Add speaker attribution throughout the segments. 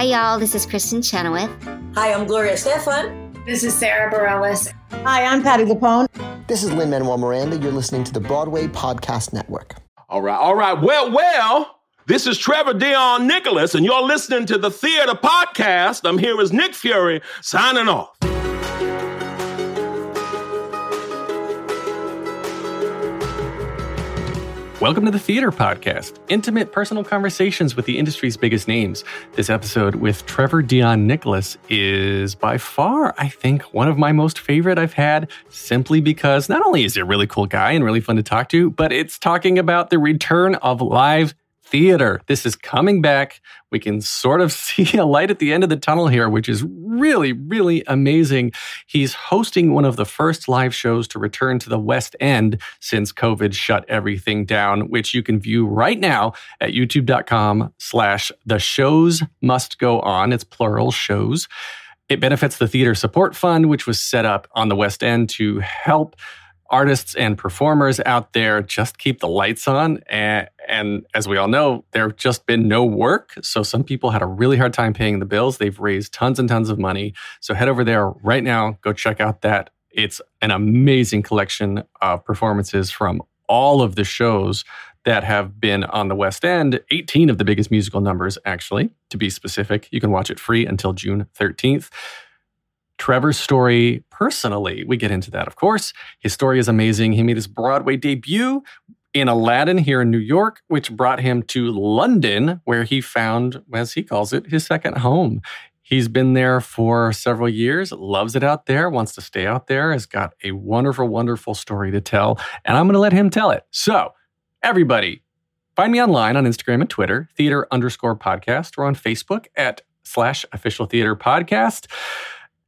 Speaker 1: Hi, y'all. This is Kristin Chenoweth.
Speaker 2: Hi, I'm Gloria Estefan.
Speaker 3: This is Sara Bareilles.
Speaker 4: Hi, I'm Patti LuPone.
Speaker 5: This is Lin Manuel Miranda. You're listening to the Broadway Podcast Network.
Speaker 6: All right, all right. Well, well. This is Trevor Dion Nicholas, and you're listening to the Theater Podcast. I'm here as Nick Fury signing off.
Speaker 7: Welcome to the Theater Podcast, intimate personal conversations with the industry's biggest names. This episode with Trevor Dion Nicholas is by far, I think, one of my most favorite I've had, simply because not only is he a really cool guy and really fun to talk to, but it's talking about the return of live theater. This is coming back. We can sort of see a light at the end of the tunnel here, which is really, really amazing. He's hosting one of the first live shows to return to the West End since COVID shut everything down, which you can view right now at youtube.com slash the shows must go on. It's plural shows. It benefits the Theater Support Fund, which was set up on the West End to help artists and performers out there just keep the lights on. And, and as we all know, there have just been no work. So some people had a really hard time paying the bills. They've raised tons and tons of money. So head over there right now. Go check out that. It's an amazing collection of performances from all of the shows that have been on the West End, 18 of the biggest musical numbers, actually, to be specific. You can watch it free until June 13th. Trevor's story personally, we get into that, of course. His story is amazing. He made his Broadway debut in Aladdin here in New York, which brought him to London, where he found, as he calls it, his second home. He's been there for several years, loves it out there, wants to stay out there, has got a wonderful, wonderful story to tell, and I'm going to let him tell it. So, everybody, find me online on Instagram and Twitter, theater underscore podcast, or on Facebook at slash official theater podcast.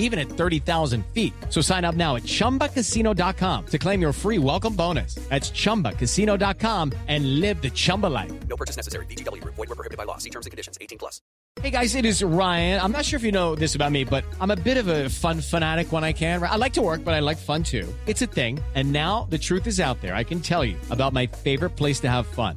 Speaker 8: even at 30,000 feet. So sign up now at chumbacasino.com to claim your free welcome bonus. That's chumbacasino.com and live the Chumba life.
Speaker 9: No purchase necessary. VGW, void, were prohibited by law. See terms and conditions 18 plus.
Speaker 8: Hey guys, it is Ryan. I'm not sure if you know this about me, but I'm a bit of a fun fanatic when I can. I like to work, but I like fun too. It's a thing. And now the truth is out there. I can tell you about my favorite place to have fun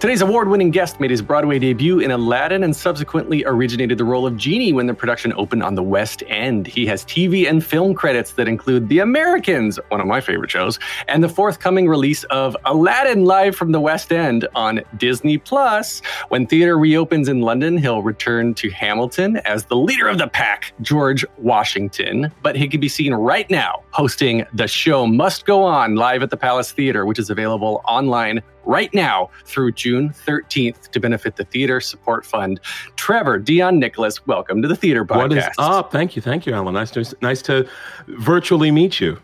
Speaker 7: Today's award winning guest made his Broadway debut in Aladdin and subsequently originated the role of Genie when the production opened on the West End. He has TV and film credits that include The Americans, one of my favorite shows, and the forthcoming release of Aladdin live from the West End on Disney Plus. When theater reopens in London, he'll return to Hamilton as the leader of the pack, George Washington. But he can be seen right now hosting The Show Must Go On live at the Palace Theater, which is available online right now through June 13th to benefit the Theater Support Fund. Trevor Dion Nicholas, welcome to the Theater Podcast.
Speaker 6: What is up? Thank you, thank you, Alan. Nice to nice to virtually meet you.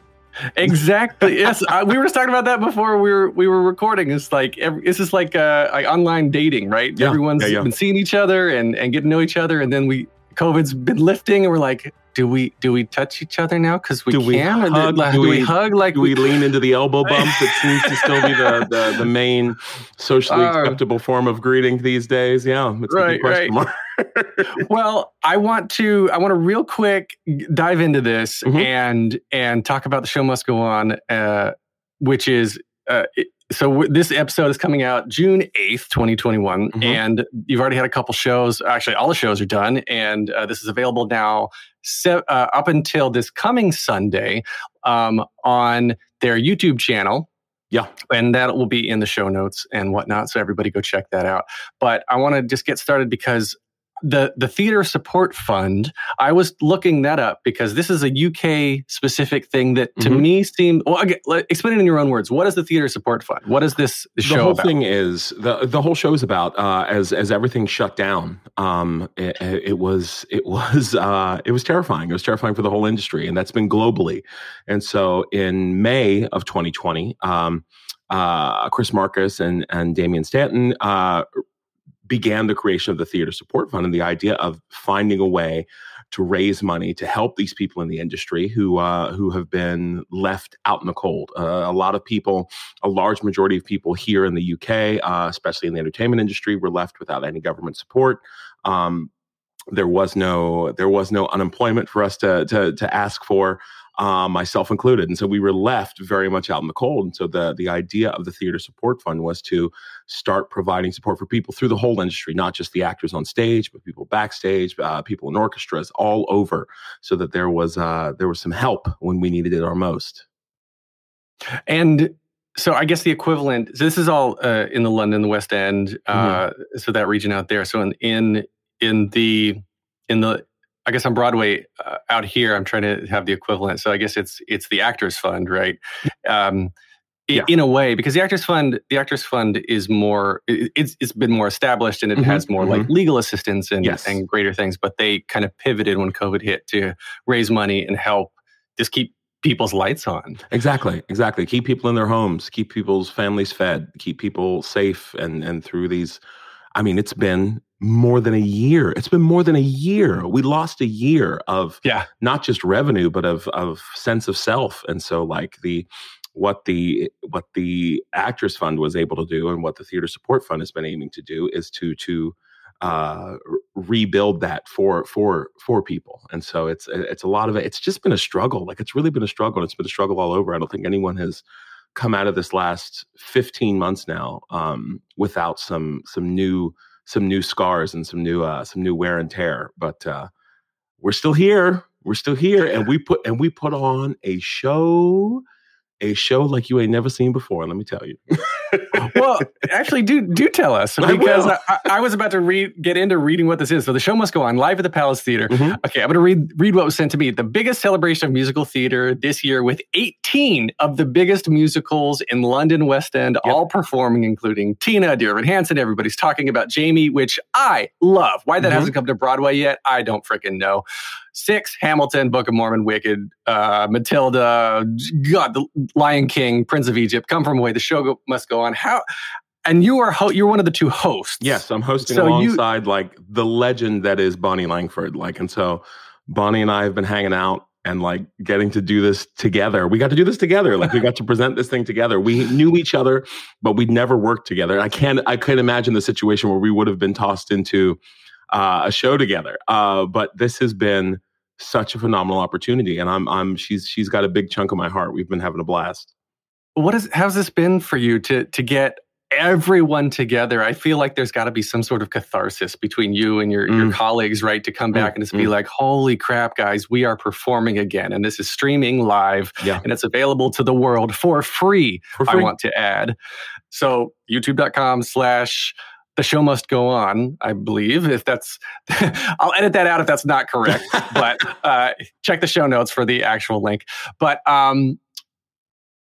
Speaker 7: Exactly. yes, I, we were just talking about that before we were we were recording. It's like every, this is like uh, like online dating, right?
Speaker 6: Yeah,
Speaker 7: Everyone's
Speaker 6: yeah, yeah.
Speaker 7: been seeing each other and and getting to know each other, and then we COVID's been lifting, and we're like, do we do we touch each other now because we
Speaker 6: Do
Speaker 7: can?
Speaker 6: we
Speaker 7: Or
Speaker 6: hug?
Speaker 7: do,
Speaker 6: Do
Speaker 7: we,
Speaker 6: we-
Speaker 7: hug like
Speaker 6: Do we lean into the elbow bump that seems to still be the, the, the main socially
Speaker 7: Oh.
Speaker 6: acceptable form of greeting these days? Yeah, it's a
Speaker 7: Right, right. well, I want to I want to real quick dive into this
Speaker 6: Mhm.
Speaker 7: and and talk about the show must go on, uh, which is uh, it, so w- this episode is coming out June eighth, twenty twenty one,
Speaker 6: Mhm.
Speaker 7: and you've already had a couple shows. Actually, all the shows are done, and uh, this is available now se- uh, up until this coming Sunday um, on their YouTube channel.
Speaker 6: Yeah.
Speaker 7: And that will be in the show notes and whatnot. So everybody go check that out. But I want to just get started because the the theater support fund. I was looking that up because this is a UK specific thing that to
Speaker 6: Mhm.
Speaker 7: me seemed. Well, again, explain it in your own words. What is the theater support fund? What is this show the
Speaker 6: whole
Speaker 7: about?
Speaker 6: thing is the the whole show is about uh, as as everything shut down. Um, it, it was it was uh, it was terrifying. It was terrifying for the whole industry, and that's been globally. And so in May of 2020, um, uh, Chris Marcus and and Damian Stanton uh, began the creation of the Theater Support Fund, and the idea of finding a way to raise money to help these people in the industry who uh, who have been left out in the cold. Uh, a lot of people, a large majority of people here in the UK, uh, especially in the entertainment industry, were left without any government support. Um, there was no there was no unemployment for us to to, to ask for. Um, myself included, and so we were left very much out in the cold. And so the the idea of the theater support fund was to start providing support for people through the whole industry, not just the actors on stage, but people backstage, uh, people in orchestras, all over, so that there was uh, there was some help when we needed it our most.
Speaker 7: And so I guess the equivalent. So this is all uh, in the London, the West End, uh, so that region out there. So in in in the in the I guess on Broadway uh, out here, I'm trying to have the equivalent. So I guess it's it's the Actors Fund, right? Um,
Speaker 6: Yeah.
Speaker 7: In a way, because the Actors Fund, the Actors Fund is more, it- it's it's been more established and it
Speaker 6: Mhm,
Speaker 7: has more like legal assistance and
Speaker 6: Yes.
Speaker 7: and greater things. But they kind of pivoted when COVID hit to raise money and help just keep people's lights on.
Speaker 6: Exactly, exactly. Keep people in their homes, keep people's families fed, keep people safe, and and through these. I mean, it's been more than a year. It's been more than a year. We lost a year of
Speaker 7: Yeah.
Speaker 6: not just revenue, but of of sense of self. And so, like the what the what the Actors Fund was able to do, and what the Theater Support Fund has been aiming to do, is to to uh, rebuild that for for for people. And so it's it's a lot of it. It's just been a struggle. Like it's really been a struggle. and It's been a struggle all over. I don't think anyone has come out of this last 15 months now um, without some some new some new scars and some new uh, some new wear and tear. But uh, we're still here. We're still here, and we put and we put on a show, a show like you ain't never seen before. Let me tell you.
Speaker 7: well, actually, do do tell us because. I, I, I was about to read get into reading what this is. So the show must go on live at the Palace Theater.
Speaker 6: Mhm.
Speaker 7: Okay, I'm going to read read what was sent to me. The biggest celebration of musical theater this year, with 18 of the biggest musicals in London West End,
Speaker 6: Yep.
Speaker 7: all performing, including Tina, Dear Evan Hansen. Everybody's talking about Jamie, which I love. Why that
Speaker 6: Mhm.
Speaker 7: hasn't come to Broadway yet, I don't freaking know. Six, Hamilton, Book of Mormon, Wicked, uh, Matilda, God, the Lion King, Prince of Egypt, Come From Away. The show go, must go on. How? And you are ho- you're one of the two hosts.
Speaker 6: Yes, I'm hosting
Speaker 7: So you-
Speaker 6: alongside like the legend that is Bonnie Langford. Like, and so Bonnie and I have been hanging out and like getting to do this together. We got to do this together. Like, we got to present this thing together. We knew each other, but we'd never worked together. I can't. I couldn't imagine the situation where we would have been tossed into uh, a show together. Uh, but this has been such a phenomenal opportunity, and I'm. I'm. She's. She's got a big chunk of my heart. We've been having a blast.
Speaker 7: What is how's this been for you to to get everyone together? I feel like there's got to be some sort of catharsis between you and your your
Speaker 6: Mm.
Speaker 7: colleagues, right? To come back
Speaker 6: Mm,
Speaker 7: and just be
Speaker 6: mm.
Speaker 7: like, "Holy crap, guys, we are performing again, and this is streaming live,
Speaker 6: Yeah.
Speaker 7: and it's available to the world for free."
Speaker 6: For
Speaker 7: I want to add, so YouTube.com slash. The show must go on, I believe. If that's, I'll edit that out if that's not correct. but uh, check the show notes for the actual link. But um,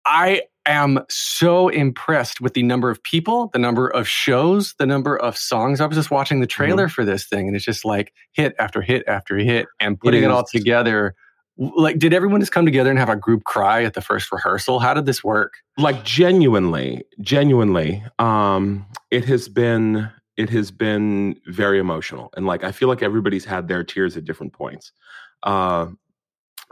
Speaker 7: I am so impressed with the number of people, the number of shows, the number of songs. I was just watching the trailer for this thing, and it's just like hit after hit after hit, and putting it, all
Speaker 6: is.
Speaker 7: together. Like, did everyone just come together and have a group cry at the first rehearsal? How did this work?
Speaker 6: like genuinely genuinely um it has been it has been very emotional and like i feel like everybody's had their tears at different points uh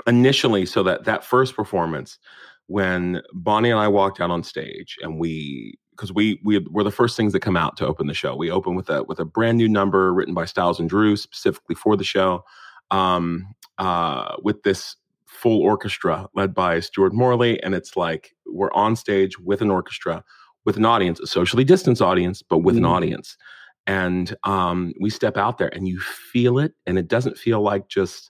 Speaker 6: initially so that that first performance when bonnie and i walked out on stage and we because we we were the first things that come out to open the show we open with a with a brand new number written by Stiles and Drewe specifically for the show um uh with this full orchestra led by Stuart Morley. And it's like we're on stage with an orchestra, with an audience, a socially distanced audience, but with an
Speaker 7: Mm.
Speaker 6: audience. And um, we step out there and you feel it. And it doesn't feel like just,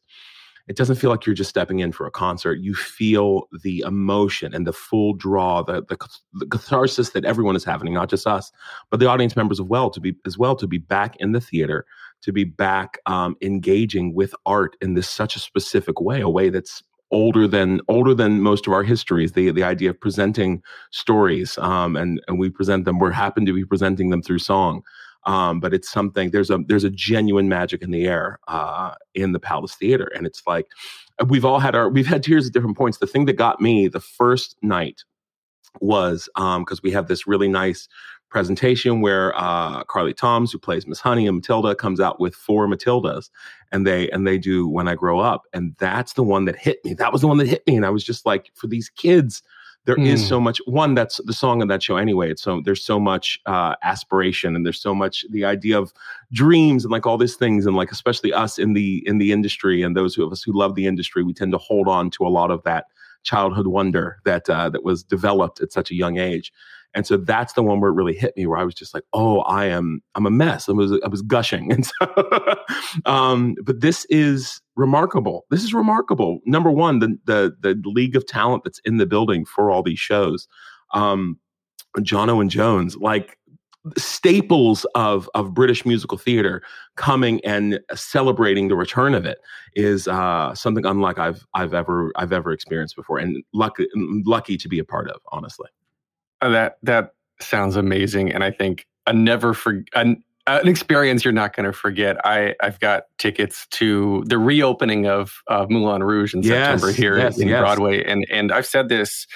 Speaker 6: it doesn't feel like you're just stepping in for a concert. You feel the emotion and the full draw, the, the, the catharsis that everyone is having, not just us, but the audience members as well to be as well to be back in the theater to be back um, engaging with art in this such a specific way, a way that's older than older than most of our histories. The the idea of presenting stories, um, and and we present them. We're happen to be presenting them through song. Um, but it's something there's a there's a genuine magic in the air uh, in the Palace Theater, and it's like we've all had our we've had tears at different points. The thing that got me the first night was because um, we have this really nice presentation where uh, Carly Thoms, who plays Miss Honey and Matilda, comes out with four Matildas, and they and they do When I Grow Up, and that's the one that hit me. That was the one that hit me, and I was just like, for these kids, there mm. is hmm. so much. One, that's the song of that show anyway. It's so there's so much uh, aspiration, and there's so much the idea of dreams and like all these things, and like especially us in the in the industry and those of us who love the industry, we tend to hold on to a lot of that childhood wonder that uh, that was developed at such a young age. And so that's the one where it really hit me, where I was just like, "Oh, I am, I'm a mess." I was, I was gushing, and so, um, but this is remarkable. This is remarkable. Number one, the the the league of talent that's in the building for all these shows, um, Jono and Jones, like staples of of British musical theater coming and celebrating the return of it is uh, something unlike I've I've ever I've ever experienced before, and lucky lucky to be a part of. Honestly.
Speaker 7: Uh, that that sounds amazing, and I think a never for an, an experience you're not going to forget. I I've got tickets to the reopening of of Moulin Rouge in yes, September here yes, in yes. Broadway, and and I've said this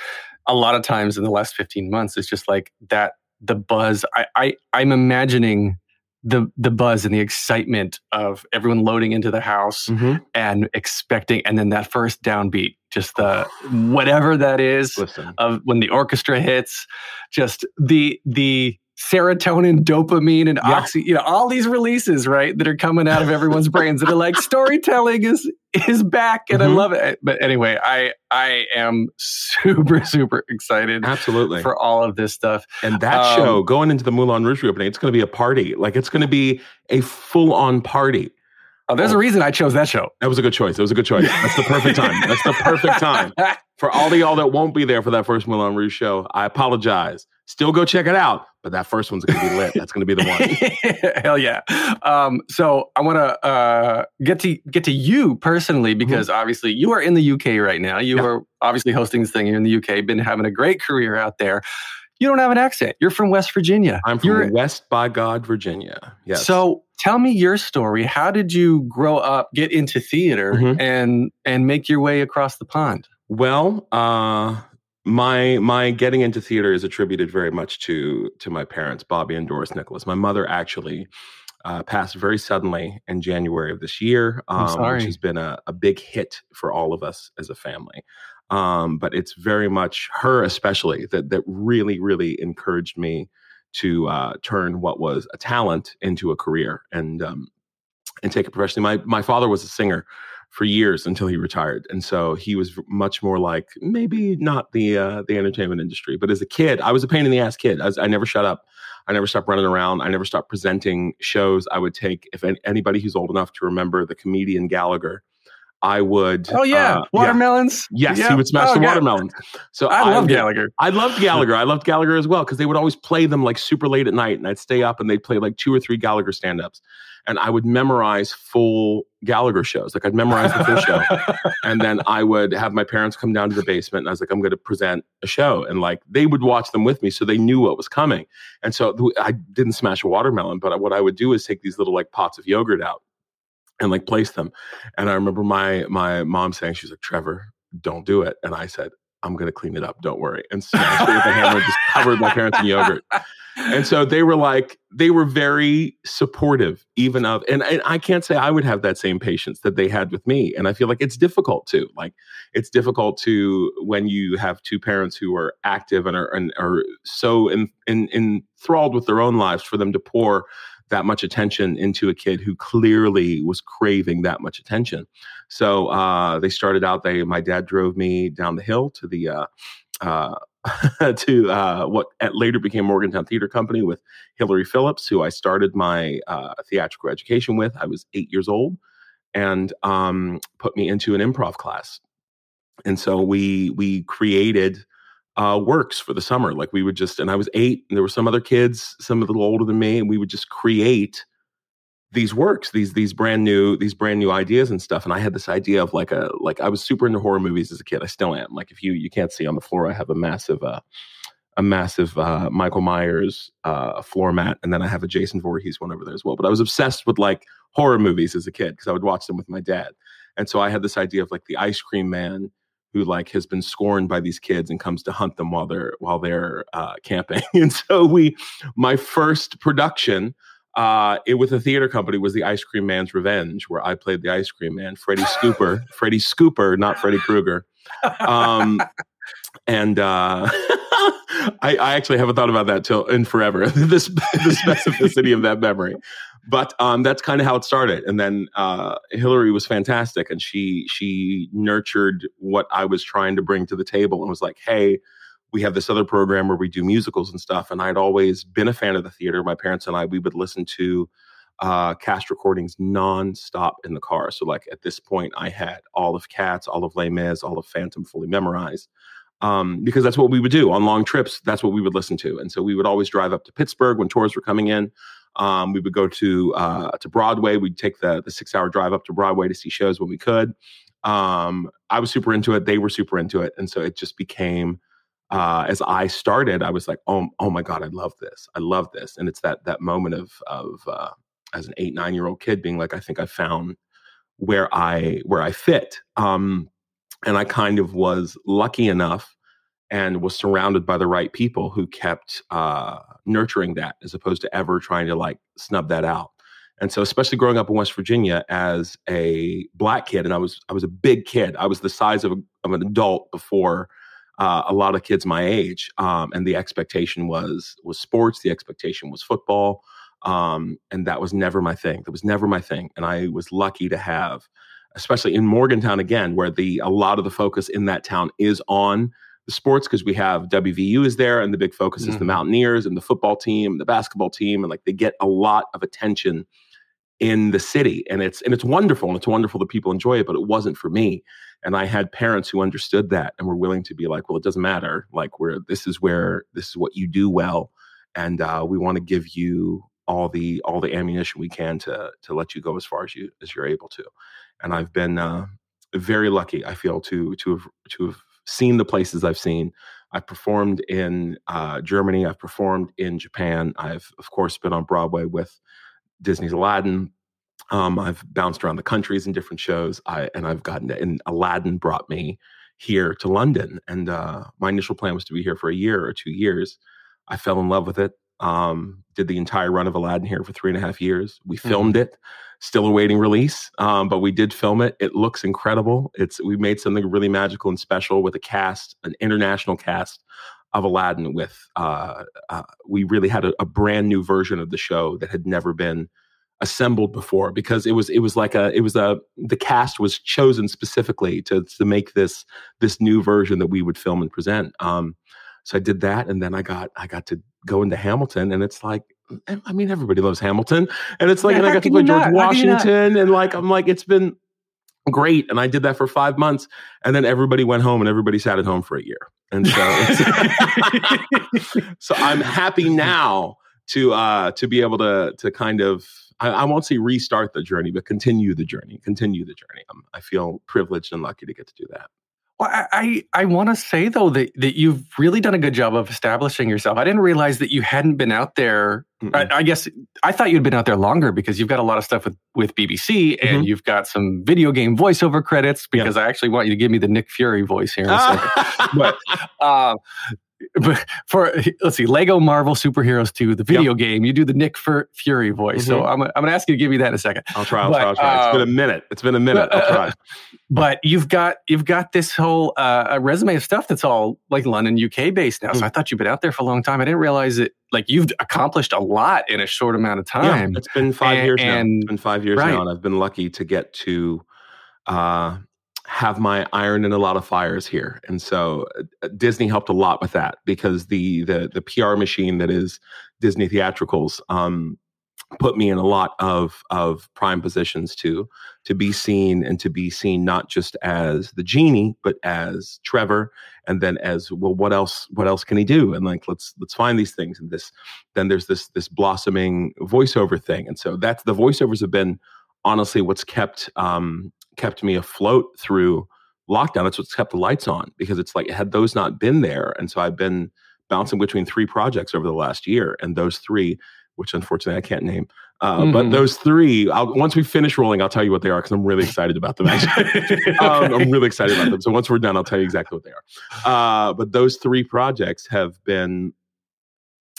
Speaker 7: a lot of times in the last 15 months. It's just like that the buzz. I, I I'm imagining the the buzz and the excitement of everyone loading into the house mm-hmm. and expecting and then that first downbeat just the whatever that is Listen. of when the orchestra hits just the the serotonin, dopamine, and yeah. oxy, you know, all these releases, right, that are coming out of everyone's brains that are like storytelling is is back and mm-hmm. I love it. But anyway, I I am super, super excited
Speaker 6: absolutely
Speaker 7: for all of this stuff.
Speaker 6: And that um, show going into the Moulin Rouge reopening, it's gonna be a party. Like it's gonna be a full-on party.
Speaker 7: Oh, there's oh. a reason I chose that show.
Speaker 6: That was a good choice. It was a good choice. That's the perfect time. That's the perfect time. For all the y'all that won't be there for that first Moulin Rouge show, I apologize. Still go check it out, but that first one's going to be lit. That's going to be the
Speaker 7: one. Hell yeah! Um, so I want to uh, get to get to you personally mm-hmm. because mm-hmm. obviously you are in the UK right now. You yeah. are obviously hosting this thing here in the UK. Been having a great career out there. You don't have an accent. You're from West Virginia.
Speaker 6: I'm from You're, West by God, Virginia. Yes.
Speaker 7: So tell me your story. How did you grow up, get into theater, mm-hmm. and and make your way across the pond?
Speaker 6: Well, uh, my my getting into theater is attributed very much to to my parents, Bobby and Doris Nicholas. My mother actually uh, passed very suddenly in January of this year, um, which has been a, a, big hit for all of us as a family. Um, but it's very much her, especially that that really really encouraged me to uh, turn what was a talent into a career and um, and take it professionally. My my father was a singer for years until he retired, and so he was much more like maybe not the uh, the entertainment industry, but as a kid, I was a pain in the ass kid. I, was, I never shut up. I never stopped running around. I never stopped presenting shows. I would take if anybody who's old enough to remember the comedian Gallagher. I would.
Speaker 7: Oh yeah, uh,
Speaker 6: watermelons. Yeah. Yes, he would smash oh, the watermelons. So
Speaker 7: I, I love Gallagher.
Speaker 6: I loved Gallagher. I loved Gallagher as well because they would always play them like super late at night, and I'd stay up and they'd play like two or three Gallagher stand-ups and I would memorize full Gallagher shows. Like I'd memorize the full show. And then I would have my parents come down to the basement and I was like, I'm going to present a show. And like they would watch them with me so they knew what was coming. And so I didn't smash a watermelon, but what I would do is take these little like pots of yogurt out and like place them. And I remember my my mom saying, she's like, Trevor, don't do it. And I said, I'm going to clean it up. Don't worry. And smashed it with a hammer, just covered my parents in yogurt. And so they were like, they were very supportive, even of, and, and I can't say I would have that same patience that they had with me. And I feel like it's difficult to, like, it's difficult to when you have two parents who are active and are, and are so in, in, enthralled with their own lives for them to pour that much attention into a kid who clearly was craving that much attention. So uh, they started out. They my dad drove me down the hill to the uh, uh, to uh, what later became Morgantown Theater Company with Hillary Phillips, who I started my uh, theatrical education with. I was eight years old, and um, put me into an improv class. And so we we created uh, works for the summer. Like we would just, and I was eight, and there were some other kids, some a little older than me, and we would just create these works, these these brand new these brand new ideas and stuff. And I had this idea of like a like I was super into horror movies as a kid. I still am. Like if you you can't see on the floor, I have a massive uh, a massive uh, Michael Myers uh, floor mat, and then I have a Jason Voorhees one over there as well. But I was obsessed with like horror movies as a kid because I would watch them with my dad, and so I had this idea of like the ice cream man who like has been scorned by these kids and comes to hunt them while they're while they're uh, camping. and so we, my first production uh, it with a theater company was the Ice Cream Man's Revenge, where I played the Ice Cream Man, Freddy Scooper, Freddy Scooper, not Freddy Krueger. Um, and uh, I, I, actually haven't thought about that till in forever. this the specificity of that memory, but um, that's kind of how it started. And then uh, Hillary was fantastic, and she she nurtured what I was trying to bring to the table, and was like, "Hey, we have this other program where we do musicals and stuff." And I'd always been a fan of the theater. My parents and I we would listen to uh, cast recordings nonstop in the car. So like at this point, I had all of Cats, all of Les Mis, all of Phantom fully memorized um, because that's what we would do on long trips. That's what we would listen to, and so we would always drive up to Pittsburgh when tours were coming in. Um, we would go to uh, to Broadway. We'd take the the six hour drive up to Broadway to see shows when we could. Um, I was super into it. They were super into it, and so it just became. Uh, as I started, I was like, "Oh, oh my god, I love this! I love this!" And it's that that moment of of uh, as an eight nine year old kid being like, "I think I found where I where I fit." Um, and I kind of was lucky enough and was surrounded by the right people who kept uh, nurturing that as opposed to ever trying to like snub that out. And so, especially growing up in West Virginia as a black kid, and I was I was a big kid. I was the size of, a, of an adult before uh, a lot of kids my age. Um, and the expectation was was sports. The expectation was football, um, and that was never my thing. That was never my thing. And I was lucky to have especially in Morgantown again, where the a lot of the focus in that town is on the sports because we have WVU is there and the big focus mm-hmm. is the mm-hmm. Mountaineers and the football team and the basketball team and like they get a lot of attention in the city and it's and it's wonderful and it's wonderful that people enjoy it but it wasn't for me and I had parents who understood that and were willing to be like well it doesn't matter like where this is where this is what you do well and uh, we want to give you all the all the ammunition we can to to let you go as far as you as you're able to and I've been uh, very lucky. I feel to to have to have seen the places I've seen. I've performed in uh, Germany. I've performed in Japan. I've of course been on Broadway with Disney's Aladdin. Um, I've bounced around the countries in different shows. I and I've gotten to, and Aladdin brought me here to London. And uh, my initial plan was to be here for a year or two years. I fell in love with it. Um, did the entire run of Aladdin here for three and a half years. We mm-hmm. filmed mm-hmm. it still awaiting release. Um, but we did film it. It looks incredible. It's we made something really magical and special with a cast, an international cast of Aladdin. With uh, uh, we really had a, a, brand new version of the show that had never been assembled before because it was it was like a it was a the cast was chosen specifically to to make this this new version that we would film and present. Um, so I did that, and then I got I got to go into Hamilton, and it's like I mean, everybody loves Hamilton, and it's like, yeah, and I got to play George not? Washington, and like, I'm like, it's been great, and I did that for five months, and then everybody went home, and everybody sat at home for a year, and so, so I'm happy now to uh to be able to to kind of I, I, won't say restart the journey, but continue the journey, continue the journey. I'm, I feel privileged and lucky to get to do that.
Speaker 7: Well, I I, I want to say though that that you've really done a good job of establishing yourself. I didn't realize that you hadn't been out there. I, I, guess I thought you'd been out there longer because you've got a lot of stuff with with BBC and mm-hmm. you've got some video game voiceover credits. Because yeah. I actually want you to give me the Nick Fury voice here in a second. but uh, but for let's see, Lego Marvel Superheroes 2, the video yep. game, you do the Nick Fury voice. Mm-hmm. So I'm, I'm going to ask you to give me that in a second.
Speaker 6: I'll try. I'll but, try. I'll try. it's been a um, minute. It's been a minute. I'll try.
Speaker 7: but you've got you've got this whole uh, resume of stuff that's all like London, UK based now. Mm-hmm. So mm. I thought you've been out there for a long time. I didn't realize that like you've accomplished a lot in a short amount of time.
Speaker 6: Yeah, it's been five and, years now. It's been five years right. now, and I've been lucky to get to. Uh, have my iron in a lot of fires here. And so uh, disney helped a lot with that because the the the pr machine that is disney theatricals um put me in a lot of of prime positions to to be seen and to be seen not just as the genie but as Trevor and then as well what else what else can he do? And like let's let's find these things and this then there's this this blossoming voiceover thing. And so that's the voiceovers have been honestly what's kept um kept me afloat through lockdown that's what's kept the lights on because it's like had those not been there and so I've been bouncing between three projects over the last year and those three which unfortunately I can't name. Uh, mm-hmm. But those three, I'll, once we finish rolling, I'll tell you what they are because I'm really excited about them. Actually, um, I'm really excited about them. So once we're done, I'll tell you exactly what they are. Uh, but those three projects have been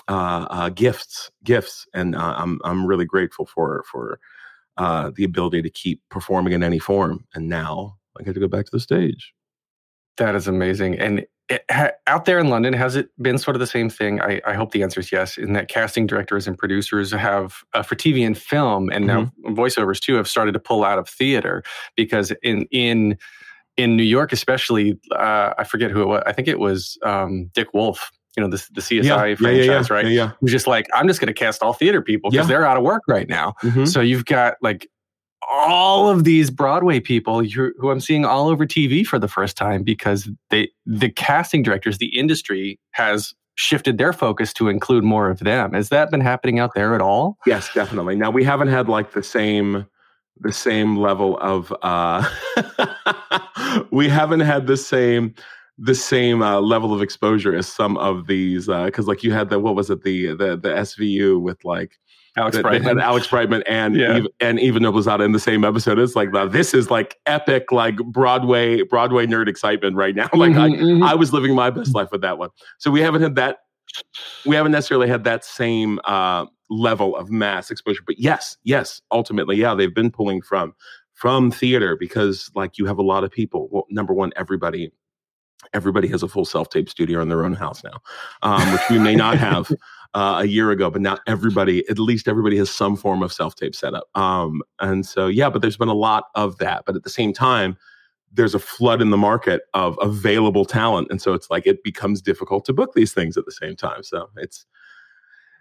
Speaker 6: uh, uh gifts, gifts, and uh, I'm I'm really grateful for for uh, the ability to keep performing in any form. And now I get to go back to the stage.
Speaker 7: That is amazing. And it, ha, out there in London, has it been sort of the same thing? I, I, hope the answer is yes. In that casting directors and producers have uh, for TV and film, and mm-hmm. now voiceovers too, have started to pull out of theater because in in in New York, especially, uh, I forget who it was. I think it was um, Dick Wolf. You know the the CSI yeah, franchise,
Speaker 6: yeah, yeah,
Speaker 7: right?
Speaker 6: Yeah, yeah.
Speaker 7: Who's just like, I'm just going to cast all theater people because they're out of work right now. Mm-hmm. So you've got like all of these Broadway people who I'm seeing all over TV for the first time because they the casting directors, the industry has shifted their focus to include more of them. Has that been happening out there at all?
Speaker 6: Yes, definitely. Now we haven't had like the same the same level of uh we haven't had the same the same uh, level of exposure as some of these because uh, like you had the what was it the the the SVU with like
Speaker 7: Alex Brightman.
Speaker 6: Alex Brightman and yeah. Eva, and Eva Noblezada in the same episode. It's like this is like epic, like Broadway Broadway nerd excitement right now. Like mm-hmm, I, mm-hmm. I was living my best life with that one. So we haven't had that. We haven't necessarily had that same uh, level of mass exposure. But yes, yes, ultimately, yeah, they've been pulling from from theater because like you have a lot of people. Well, number one, everybody everybody has a full self tape studio in their own house now, um, which we may not have uh, a year ago, but now everybody, at least everybody has some form of self tape setup. Um, and so, yeah, but there's been a lot of that. But at the same time, there's a flood in the market of available talent. And so it's like it becomes difficult to book these things at the same time. So it's,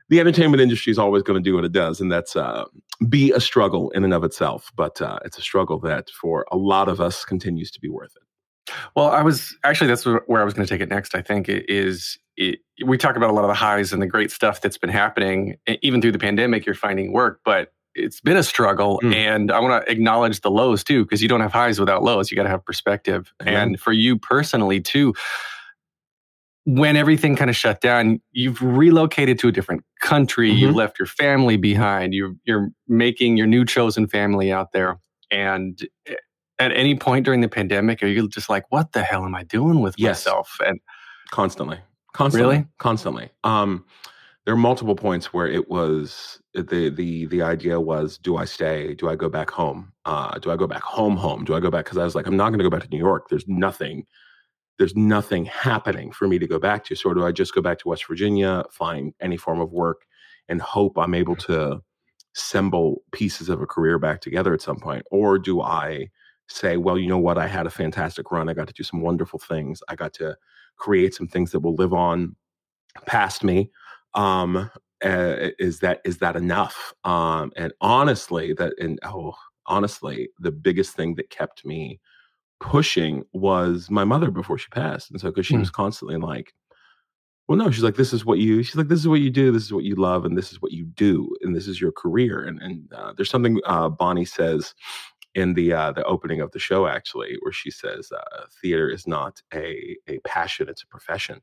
Speaker 6: the entertainment industry is always going to do what it does, and that's uh, be a struggle in and of itself. But uh, it's a struggle that for a lot of us continues to be worth it.
Speaker 7: Well, I was actually that's where I was going to take it next. I think it is it, we talk about a lot of the highs and the great stuff that's been happening even through the pandemic. You're finding work, but it's been a struggle, mm. and I want to acknowledge the lows too because you don't have highs without lows. You got to have perspective, mm-hmm. and for you personally too. When everything kind of shut down, you've relocated to a different country. Mm-hmm. You left your family behind. You're you're making your new chosen family out there, and eh, at any point during the pandemic are you just like what the hell am i doing with yes. myself? And
Speaker 6: constantly. Constantly.
Speaker 7: Really?
Speaker 6: Constantly. Um there are multiple points where it was the the the idea was do i stay? Do i go back home? Uh do i go back home home? Do i go back because i was like i'm not going to go back to new york. There's nothing there's nothing happening for me to go back to. So do i just go back to west virginia find any form of work and hope i'm able to assemble pieces of a career back together at some point? Or do i say, well, you know what? I had a fantastic run. I got to do some wonderful things. I got to create some things that will live on past me. Um, uh, is that is that enough? Um, and honestly, that and oh, honestly, the biggest thing that kept me pushing was my mother before she passed, and so because she mm. was constantly like, well, no, she's like, this is what you. She's like, this is what you do. This is what you love, and this is what you do, and this is your career. And and uh, there's something uh, Bonnie says in the uh, the opening of the show actually where she says uh, theater is not a a passion it's a profession.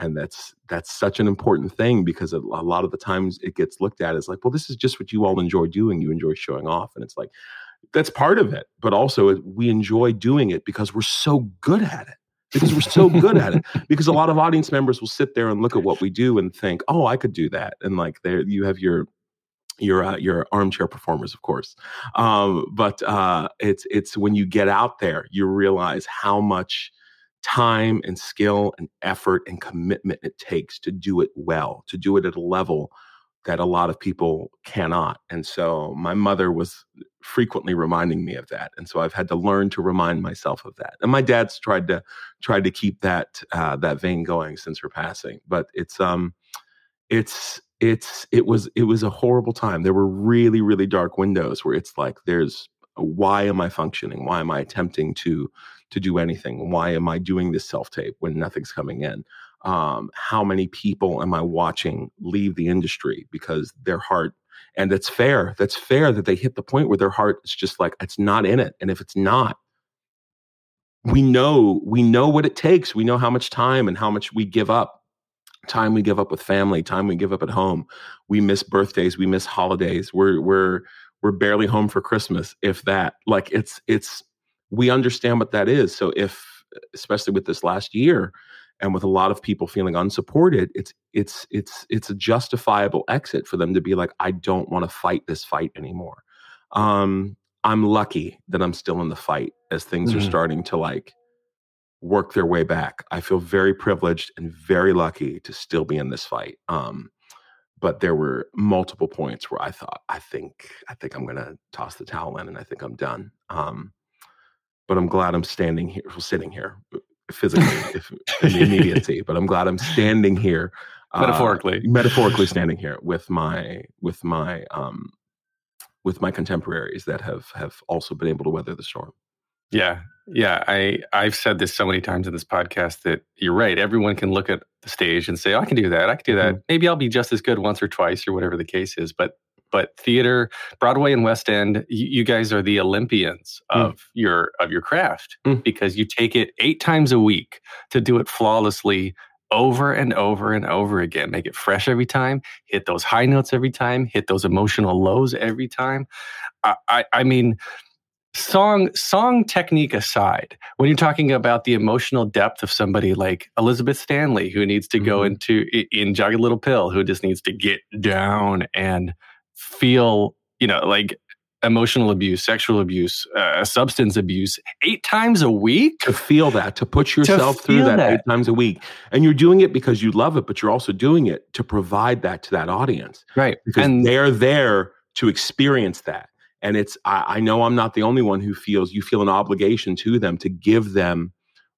Speaker 6: And that's that's such an important thing because a, a lot of the times it gets looked at as like well this is just what you all enjoy doing. You enjoy showing off. And it's like that's part of it but also we enjoy doing it because we're so good at it because we're so good at it because a lot of audience members will sit there and look at what we do and think oh i could do that. And like there you have your your uh, your armchair performers, of course. Um, but uh, it's it's when you get out there, you realize how much time and skill and effort and commitment it takes to do it well, to do it at a level that a lot of people cannot. And so my mother was frequently reminding me of that, and so I've had to learn to remind myself of that. And my dad's tried to tried to keep that uh, that vein going since her passing, but it's um it's it's it was it was a horrible time. There were really really dark windows where it's like there's why am I functioning? Why am I attempting to to do anything? Why am I doing this self tape when nothing's coming in? Um, how many people am I watching leave the industry because their heart and that's fair. That's fair that they hit the point where their heart is just like it's not in it. And if it's not, we know we know what it takes. We know how much time and how much we give up. Time we give up with family, time we give up at home. We miss birthdays, we miss holidays. We're we're we're barely home for Christmas, if that. Like it's it's we understand what that is. So if especially with this last year and with a lot of people feeling unsupported, it's it's it's it's a justifiable exit for them to be like, I don't want to fight this fight anymore. Um, I'm lucky that I'm still in the fight as things mm-hmm. are starting to like work their way back. I feel very privileged and very lucky to still be in this fight. Um, but there were multiple points where I thought, I think, I think I'm going to toss the towel in, and I think I'm done. Um, but I'm glad I'm standing here, sitting here uh, physically if, in the immediacy. But I'm glad I'm standing here,
Speaker 7: uh, metaphorically,
Speaker 6: metaphorically standing here with my with my um, with my contemporaries that have have also been able to weather the storm.
Speaker 7: Yeah, yeah. I I've said this so many times in this podcast that you're right. Everyone can look at the stage and say, oh, "I can do that. I can do that. Mm-hmm. Maybe I'll be just as good once or twice or whatever the case is." But but theater, Broadway and West End, you, you guys are the Olympians mm. of mm. your of your craft mm. because you take it eight times a week to do it flawlessly over and over and over again. Make it fresh every time. Hit those high notes every time. Hit those emotional lows every time. I, I, I mean, song song technique aside, when you're talking about the emotional depth of somebody like Elizabeth Stanley, who needs to mm-hmm. go into in Jagged Little Pill, who just needs to get down and feel, you know, like emotional abuse, sexual abuse, uh, substance abuse eight times a week.
Speaker 6: To feel that, to put yourself to through that, that, eight times a week. And you're doing it because you love it, but you're also doing it to provide that to that audience.
Speaker 7: Right.
Speaker 6: Because and they're there to experience that. And it's, I, I know I'm not the only one who feels you feel an obligation to them to give them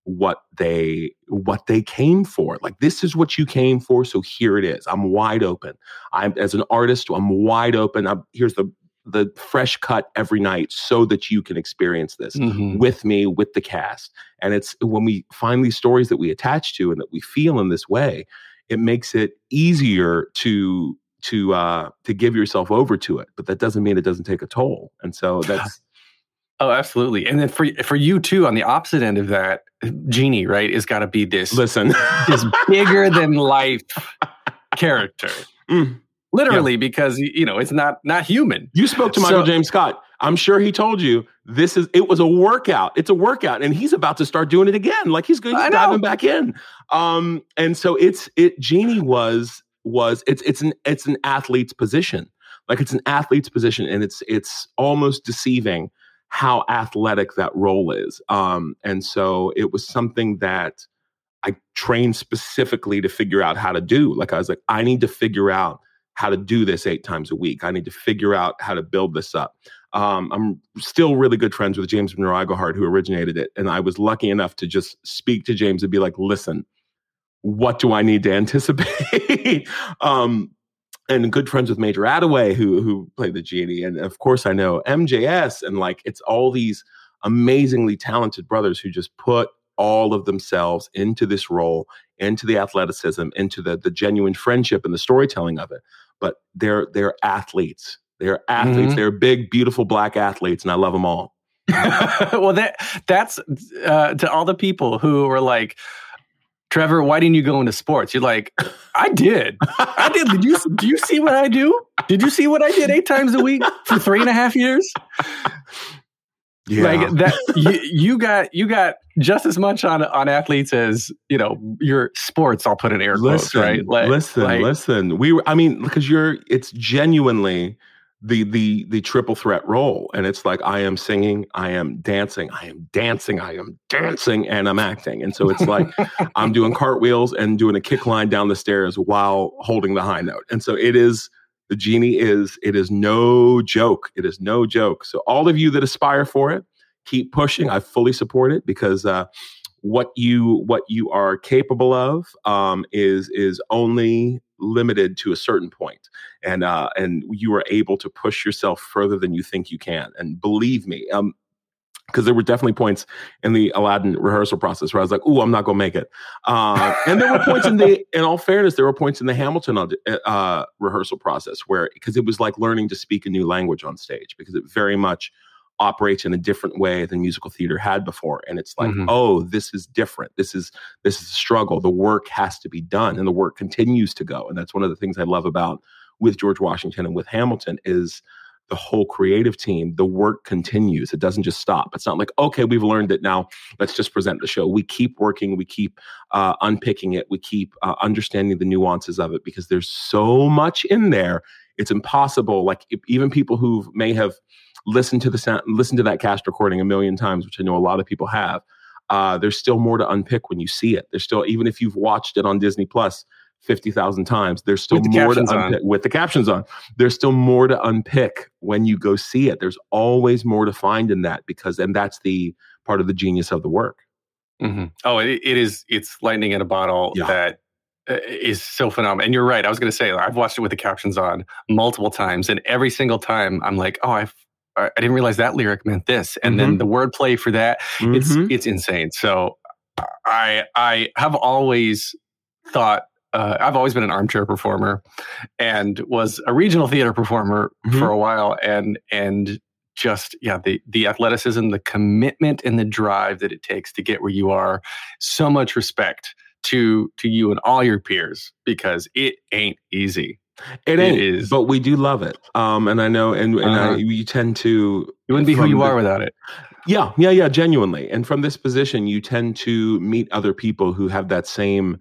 Speaker 6: what they what they came for. Like this is what you came for so here it is. I'm wide open. I'm as an artist i'm wide open. I'm, here's the the fresh cut every night so that you can experience this mm-hmm. with me with the cast. And it's when we find these stories that we attach to and that we feel in this way it makes it easier to to uh to give yourself over to it but that doesn't mean it doesn't take a toll and so that's
Speaker 7: Oh, absolutely. And then for for you too, on the opposite end of that, genie right, is got to be this
Speaker 6: listen,
Speaker 7: this bigger than life character. Mm. Literally, yeah. because you know it's not not human.
Speaker 6: You spoke to Michael so, James Scott. I'm sure he told you this is it was a workout. It's a workout, and he's about to start doing it again. Like he's going he's diving back in. Um, and so it's it. genie was was it's it's an it's an athlete's position. Like it's an athlete's position, and it's it's almost deceiving how athletic that role is. Um, and so it was something that I trained specifically to figure out how to do. Like I was like, I need to figure out how to do this eight times a week. I need to figure out how to build this up. Um, I'm still really good friends with James Monroe Iglehart, who originated it. And I was lucky enough to just speak to James and be like, listen, what do I need to anticipate? um, and good friends with Major Attaway, who who played the genie, and of course I know MJS, and like it's all these amazingly talented brothers who just put all of themselves into this role, into the athleticism, into the the genuine friendship and the storytelling of it. But they're they're athletes. They're athletes. Mm-hmm. They're big, beautiful black athletes, and I love them all.
Speaker 7: well, that that's uh, to all the people who were like Trevor, why didn't you go into sports? You're like, I did. I did. Did you do you see what I do? Did you see what I did eight times a week for three and a half years? Yeah. Like that you, you got you got just as much on on athletes as, you know, your sports, I'll put in air quotes,
Speaker 6: listen,
Speaker 7: right?
Speaker 6: Like, listen, like, listen. We were I mean, because you're it's genuinely the the the triple threat role and it's like i am singing i am dancing i am dancing i am dancing and i'm acting. And so it's like i'm doing cartwheels and doing a kick line down the stairs while holding the high note. And so it is the genie is it is no joke it is no joke. So all of you that aspire for it keep pushing. I fully support it because uh what you what you are capable of um, is is only limited to a certain point and uh and you are able to push yourself further than you think you can and believe me um because there were definitely points in the Aladdin rehearsal process where I was like, "Ooh, I'm not gonna make it," uh, and there were points in the, in all fairness, there were points in the Hamilton uh, rehearsal process where because it was like learning to speak a new language on stage because it very much operates in a different way than musical theater had before. And it's like
Speaker 7: Mhm.
Speaker 6: oh this is different. This is this is a struggle. The work has to be done and the work continues to go. And that's one of the things i love about with george washington and with hamilton is the whole creative team the work continues. It doesn't just stop. It's not like okay we've learned it. Now let's just present the show. We keep working. We keep uh, unpicking it. We keep uh, understanding the nuances of it because there's so much in there. It's impossible. Like if, even people who may have listened to the sound listened to that cast recording a million times which i know a lot of people have uh, there's still more to unpick when you see it there's still even if you've watched it on disney plus 50,000 times there's still
Speaker 7: the
Speaker 6: more to
Speaker 7: captions on.
Speaker 6: unpick with the captions on there's still more to unpick when you go see it there's always more to find in that because and that's the part of the genius of the work
Speaker 7: hmm Oh, it, it is. It's lightning in a bottle
Speaker 6: Yeah.
Speaker 7: that uh, so phenomenal. And you're right. I was going to say I've watched it with the captions on multiple times, and every single time I'm like, oh, I've, I I didn't realize that lyric meant this, and then the wordplay for that it's
Speaker 6: Mhm.
Speaker 7: it's insane. So I I have always thought uh, I've always been an armchair performer and was a regional theater performer
Speaker 6: Mhm.
Speaker 7: for a while and and just yeah the the athleticism the commitment and the drive that it takes to get where you are so much respect to to you and all your peers because it ain't easy
Speaker 6: it
Speaker 7: it is.
Speaker 6: but we do love it um and i know and, and
Speaker 7: Uh-huh.
Speaker 6: I, you tend to
Speaker 7: you wouldn't be who you
Speaker 6: the-
Speaker 7: are without it
Speaker 6: Yeah, yeah, yeah, genuinely. And from this position, you tend to meet other people who have that same,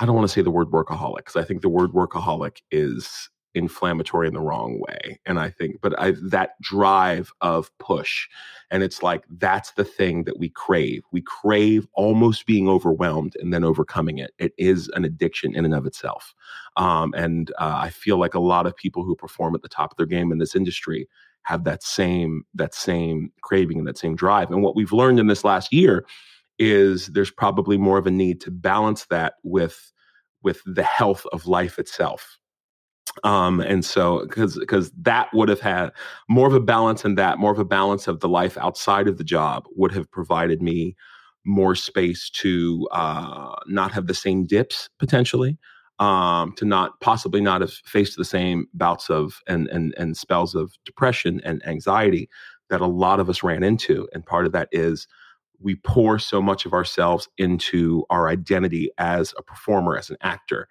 Speaker 6: I don't want to say the word workaholic, because I think the word workaholic is inflammatory in the wrong way. And I think, but I, that drive of push, and it's like that's the thing that we crave. We crave almost being overwhelmed and then overcoming it. It is an addiction in and of itself. Um, and uh, I feel like a lot of people who perform at the top of their game in this industry have that same that same craving and that same drive. And what we've learned in this last year is there's probably more of a need to balance that with with the health of life itself. Um, and so because because that would have had more of a balance in that, more of a balance of the life outside of the job would have provided me more space to uh, not have the same dips potentially um, to not possibly not have faced the same bouts of and and and spells of depression and anxiety that a lot of us ran into. And part of that is we pour so much of ourselves into our identity as a performer, as an actor.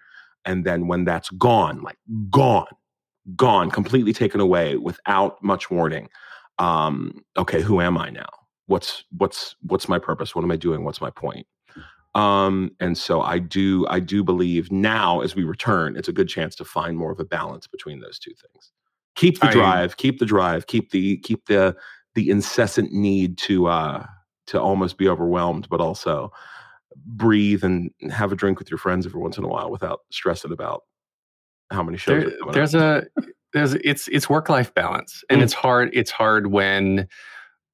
Speaker 6: And then when that's gone, like gone, gone, completely taken away without much warning, um, okay, who am I now? What's what's what's my purpose? What am I doing? What's my point? um and so i do i do believe now as we return it's a good chance to find more of a balance between those two things keep the
Speaker 7: I-
Speaker 6: drive keep the drive keep the keep the the incessant need to uh to almost be overwhelmed but also breathe and have a drink with your friends every once in a while without stressing about how many shows
Speaker 7: there, there's
Speaker 6: up.
Speaker 7: a there's it's it's work life balance and
Speaker 6: Mm.
Speaker 7: it's hard it's hard when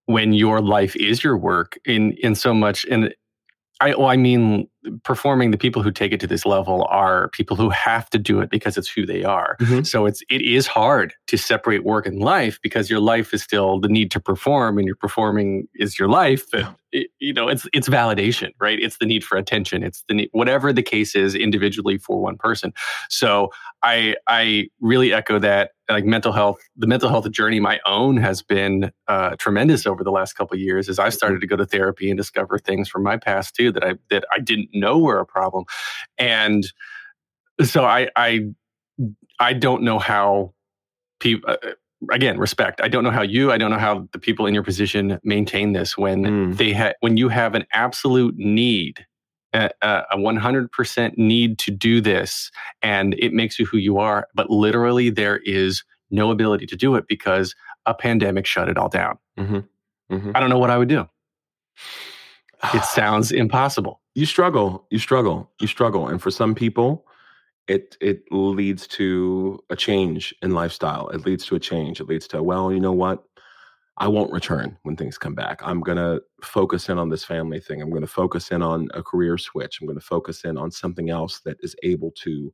Speaker 7: when your life is your work in in so much and I well, I mean performing the people who take it to this level are people who have to do it because it's who they are.
Speaker 6: Mhm.
Speaker 7: So it's it is hard to separate work and life because your life is still the need to perform and your performing is your life. But it, you know, it's it's validation, right? It's the need for attention. It's the need, whatever the case is individually for one person. So I I really echo that. Like mental health, the mental health journey, my own has been uh, tremendous over the last couple of years. As I started to go to therapy and discover things from my past too that I that I didn't know we're a problem, and so I I I don't know how people. Uh, again, respect. I don't know how you. I don't know how the people in your position maintain this when
Speaker 6: Mm.
Speaker 7: they ha- when you have an absolute need a a 100% need to do this and it makes you who you are but literally there is no ability to do it because a pandemic shut it all down
Speaker 6: Mhm. Mhm.
Speaker 7: i don't know what i would do it sounds impossible.
Speaker 6: You struggle you struggle you struggle and for some people it it leads to a change in lifestyle. It leads to a change. It leads to well you know what? I won't return when things come back. I'm going to focus in on this family thing. I'm going to focus in on a career switch. I'm going to focus in on something else that is able to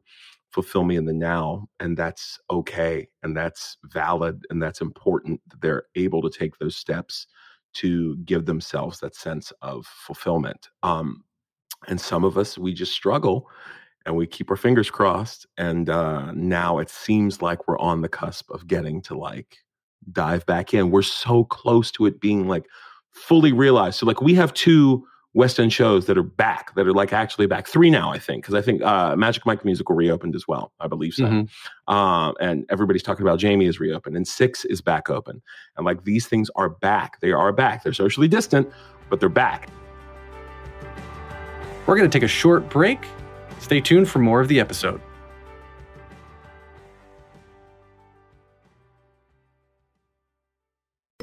Speaker 6: fulfill me in the now and that's okay and that's valid and that's important that they're able to take those steps to give themselves that sense of fulfillment um, and some of us we just struggle and we keep our fingers crossed and uh, now it seems like we're on the cusp of getting to like dive back in. We're so close to it being like fully realized. So like we have two West End shows that are back, that are like actually back. Three now, I think, because I think uh, Magic Mike Musical reopened as well. I believe so. Mm-hmm. Uh, and everybody's talking about Jamie is reopened, and Six is back open. And like these things are back. They are back. They're socially distant, but they're back.
Speaker 7: We're going to take a short break. Stay tuned for more of the episode.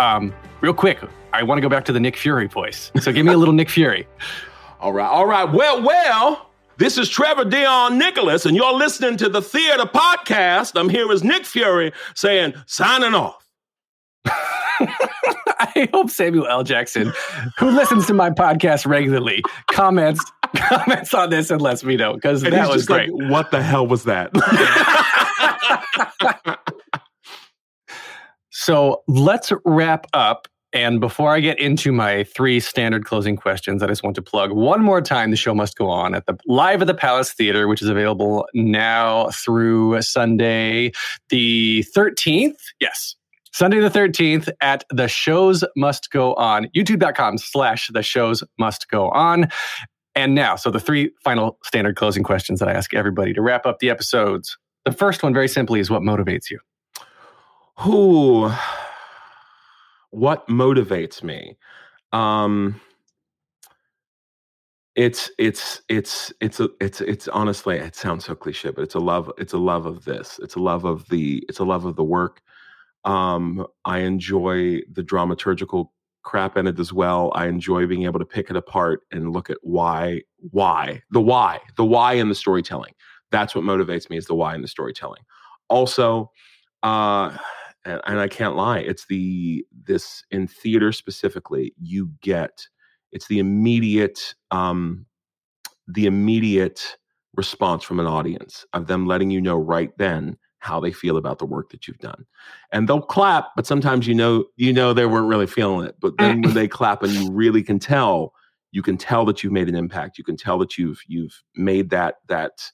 Speaker 7: Um, real quick, I want to go back to the Nick Fury voice. So give me a little Nick Fury.
Speaker 6: All right, all right. Well, well, this is Trevor Dion Nicholas, and you're listening to the Theater Podcast. I'm here as Nick Fury saying, signing off.
Speaker 7: I hope Samuel L. Jackson, who listens to my podcast regularly, comments comments on this and lets me know because that was great.
Speaker 6: Like, what the hell was that?
Speaker 7: So let's wrap up. And before I get into my three standard closing questions, I just want to plug one more time the show must go on at the Live at the Palace Theater, which is available now through Sunday the 13th. Yes, Sunday the 13th at The Shows Must Go On, youtube.com slash The Shows Must Go On. And now, so the three final standard closing questions that I ask everybody to wrap up the episodes. The first one, very simply, is what motivates you?
Speaker 6: Who? What motivates me? Um, it's it's it's it's a it's it's honestly it sounds so cliche but it's a love it's a love of this it's a love of the it's a love of the work um, I enjoy the dramaturgical crap in it as well. I enjoy being able to pick it apart and look at why, why, the why, the why in the storytelling. That's what motivates me is the why in the storytelling. Also, uh, and, and I can't lie, it's the this in theater specifically. You get it's the immediate um, the immediate response from an audience of them letting you know right then how they feel about the work that you've done. And they'll clap, but sometimes you know you know they weren't really feeling it. But then when they clap and you really can tell, you can tell that you've made an impact. You can tell that you've you've made that that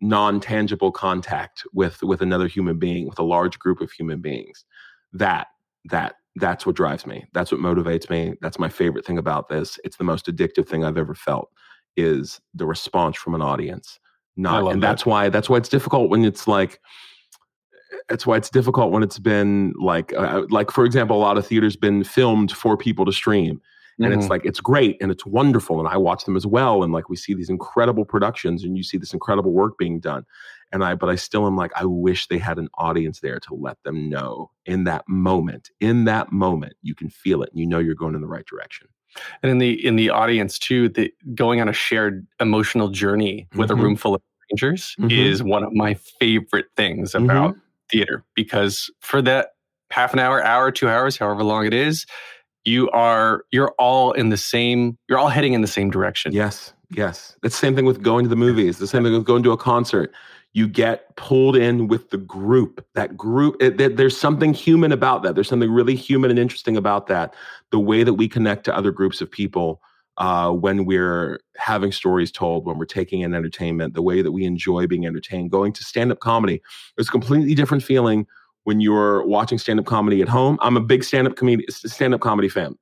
Speaker 6: non-tangible contact with with another human being, with a large group of human beings. That that that's what drives me. That's what motivates me. That's my favorite thing about this. It's the most addictive thing I've ever felt is the response from an audience not and that. that's why that's why it's difficult when it's like that's why it's difficult when it's been like uh, like for example a lot of theaters been filmed for people to stream and mm-hmm. it's like it's great and it's wonderful and i watch them as well and like we see these incredible productions and you see this incredible work being done and i but i still am like i wish they had an audience there to let them know in that moment in that moment you can feel it and you know you're going in the right direction
Speaker 7: and in the in the audience too the going on a shared emotional journey with mm-hmm. a room full of strangers mm-hmm. is one of my favorite things about mm-hmm. theater because for that half an hour hour two hours however long it is you are you're all in the same you're all heading in the same direction.
Speaker 6: Yes yes. It's the same thing with going to the movies. The same thing with going to a concert. You get pulled in with the group. That group it, there's something human about that. There's something really human and interesting about that. The way that we connect to other groups of people uh, when we're having stories told, when we're taking in entertainment, the way that we enjoy being entertained. Going to stand up comedy, It's a completely different feeling when you're watching stand up comedy at home. I'm a big stand up comedy stand up comedy fan.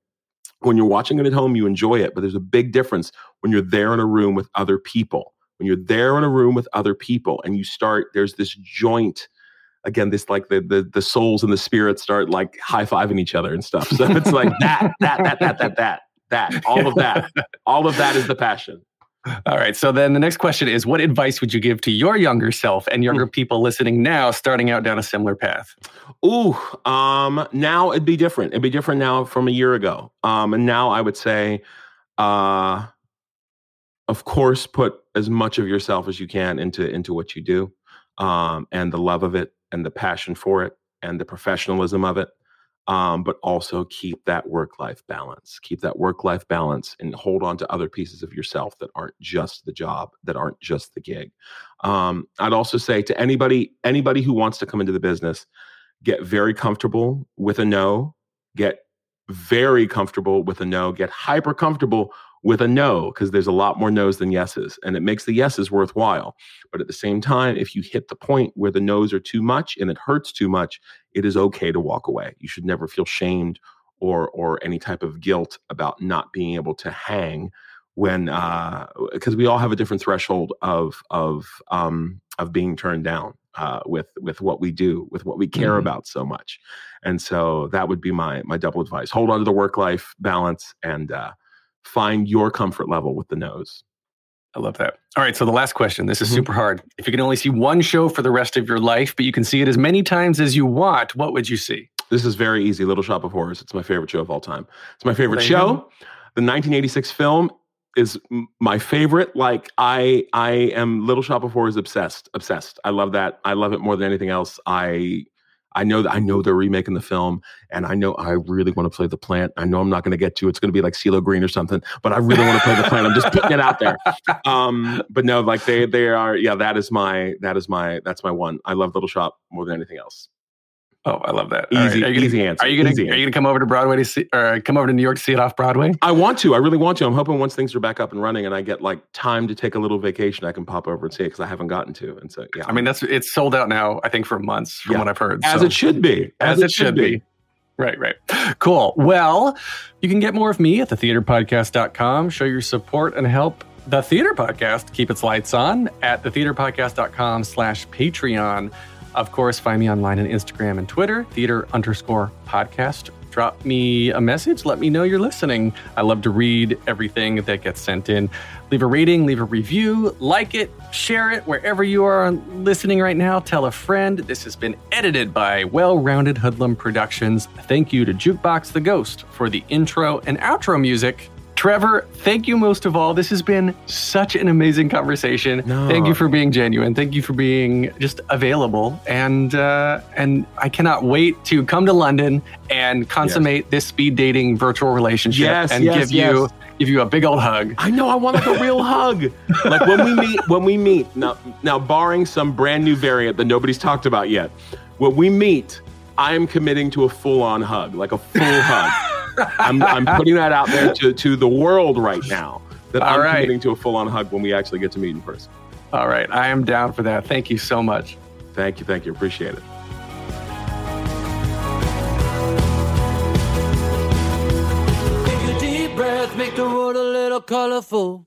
Speaker 6: When you're watching it at home, you enjoy it, but there's a big difference when you're there in a room with other people. When you're there in a room with other people and you start, there's this joint again this like the the the souls and the spirits start like high fiving each other and stuff. So it's like that that that that that that that all of that all of that is the passion.
Speaker 7: All right. So then the next question is what advice would you give to your younger self and younger people listening now starting out down a similar path?
Speaker 6: Ooh, um, now it'd be different. It'd be different now from a year ago. Um, and now I would say, uh, of course, put as much of yourself as you can into into what you do, um, and the love of it, and the passion for it, and the professionalism of it. Um, but also keep that work life balance. Keep that work life balance, and hold on to other pieces of yourself that aren't just the job, that aren't just the gig. Um, I'd also say to anybody anybody who wants to come into the business, get very comfortable with a no. Get very comfortable with a no. Get hyper comfortable with a no because there's a lot more no's than yeses and it makes the yeses worthwhile. But at the same time if you hit the point where the no's are too much and it hurts too much it is okay to walk away. You should never feel shamed or or any type of guilt about not being able to hang when because uh, we all have a different threshold of of um, of being turned down uh, with with what we do with what we care mm-hmm. about so much. And so that would be my my double advice. Hold on to the work life balance and uh, find your comfort level with the no's.
Speaker 7: I love that. All right. So the last question. This is mm-hmm. super hard. If you can only see one show for the rest of your life, but you can see it as many times as you want, what would you see?
Speaker 6: This is very easy. Little Shop of Horrors. It's my favorite show of all time. It's my favorite show. The 1986 film is my favorite. Like I, I am Little Shop of Horrors obsessed. Obsessed. I love that. I love it more than anything else. I I know that I know they're remaking the film, and I know I really want to play the plant. I know I'm not going to get to it's going to be like CeeLo Green or something, but I really want to play the plant. I'm just putting it out there. Um, but no, like they they are. Yeah, that is my that is my that's my one. I love Little Shop more than anything else.
Speaker 7: Oh, I love that.
Speaker 6: Easy, right.
Speaker 7: gonna,
Speaker 6: easy answer.
Speaker 7: Are you gonna Are you gonna come over to Broadway to see, or come over to New York to see it off Broadway?
Speaker 6: I want to. I really want to. I'm hoping once things are back up and running, and I get like time to take a little vacation, I can pop over and see it because I haven't gotten to. And so, yeah.
Speaker 7: I mean, that's it's sold out now. I think for months, from yeah. what I've heard.
Speaker 6: As so. it should be.
Speaker 7: As, As it, it, should be. be. Right, right. Cool. Well, you can get more of me at thetheaterpodcast.com. Show your support and help the Theater Podcast keep its lights on at thetheaterpodcast.com slash Patreon. Of course, find me online on Instagram and Twitter, theater underscore podcast. Drop me a message. Let me know you're listening. I love to read everything that gets sent in. Leave a rating, leave a review, like it, share it wherever you are listening right now. Tell a friend. This has been edited by Well Rounded Hoodlum Productions. Thank you to Jukebox the Ghost for the intro and outro music. Trevor, thank you most of all. This has been such an amazing conversation. No. Thank you for being genuine. Thank you for being just available, and uh, and I cannot wait to come to London and consummate yes. this speed dating virtual relationship
Speaker 6: yes,
Speaker 7: and
Speaker 6: yes,
Speaker 7: give you give you a big old hug.
Speaker 6: I know. I want like a real hug. Like when we meet. When we meet now, now barring some brand new variant that nobody's talked about yet, when we meet, I am committing to a full on hug, like a full hug. I'm, I'm putting that out there to, to the world right now that All I'm right. committing to a full on hug when we actually get to meet in person.
Speaker 7: All right. I am down for that. Thank you so much.
Speaker 6: Thank you. Thank you. Appreciate it.
Speaker 10: Take a deep breath, make the world a little colorful.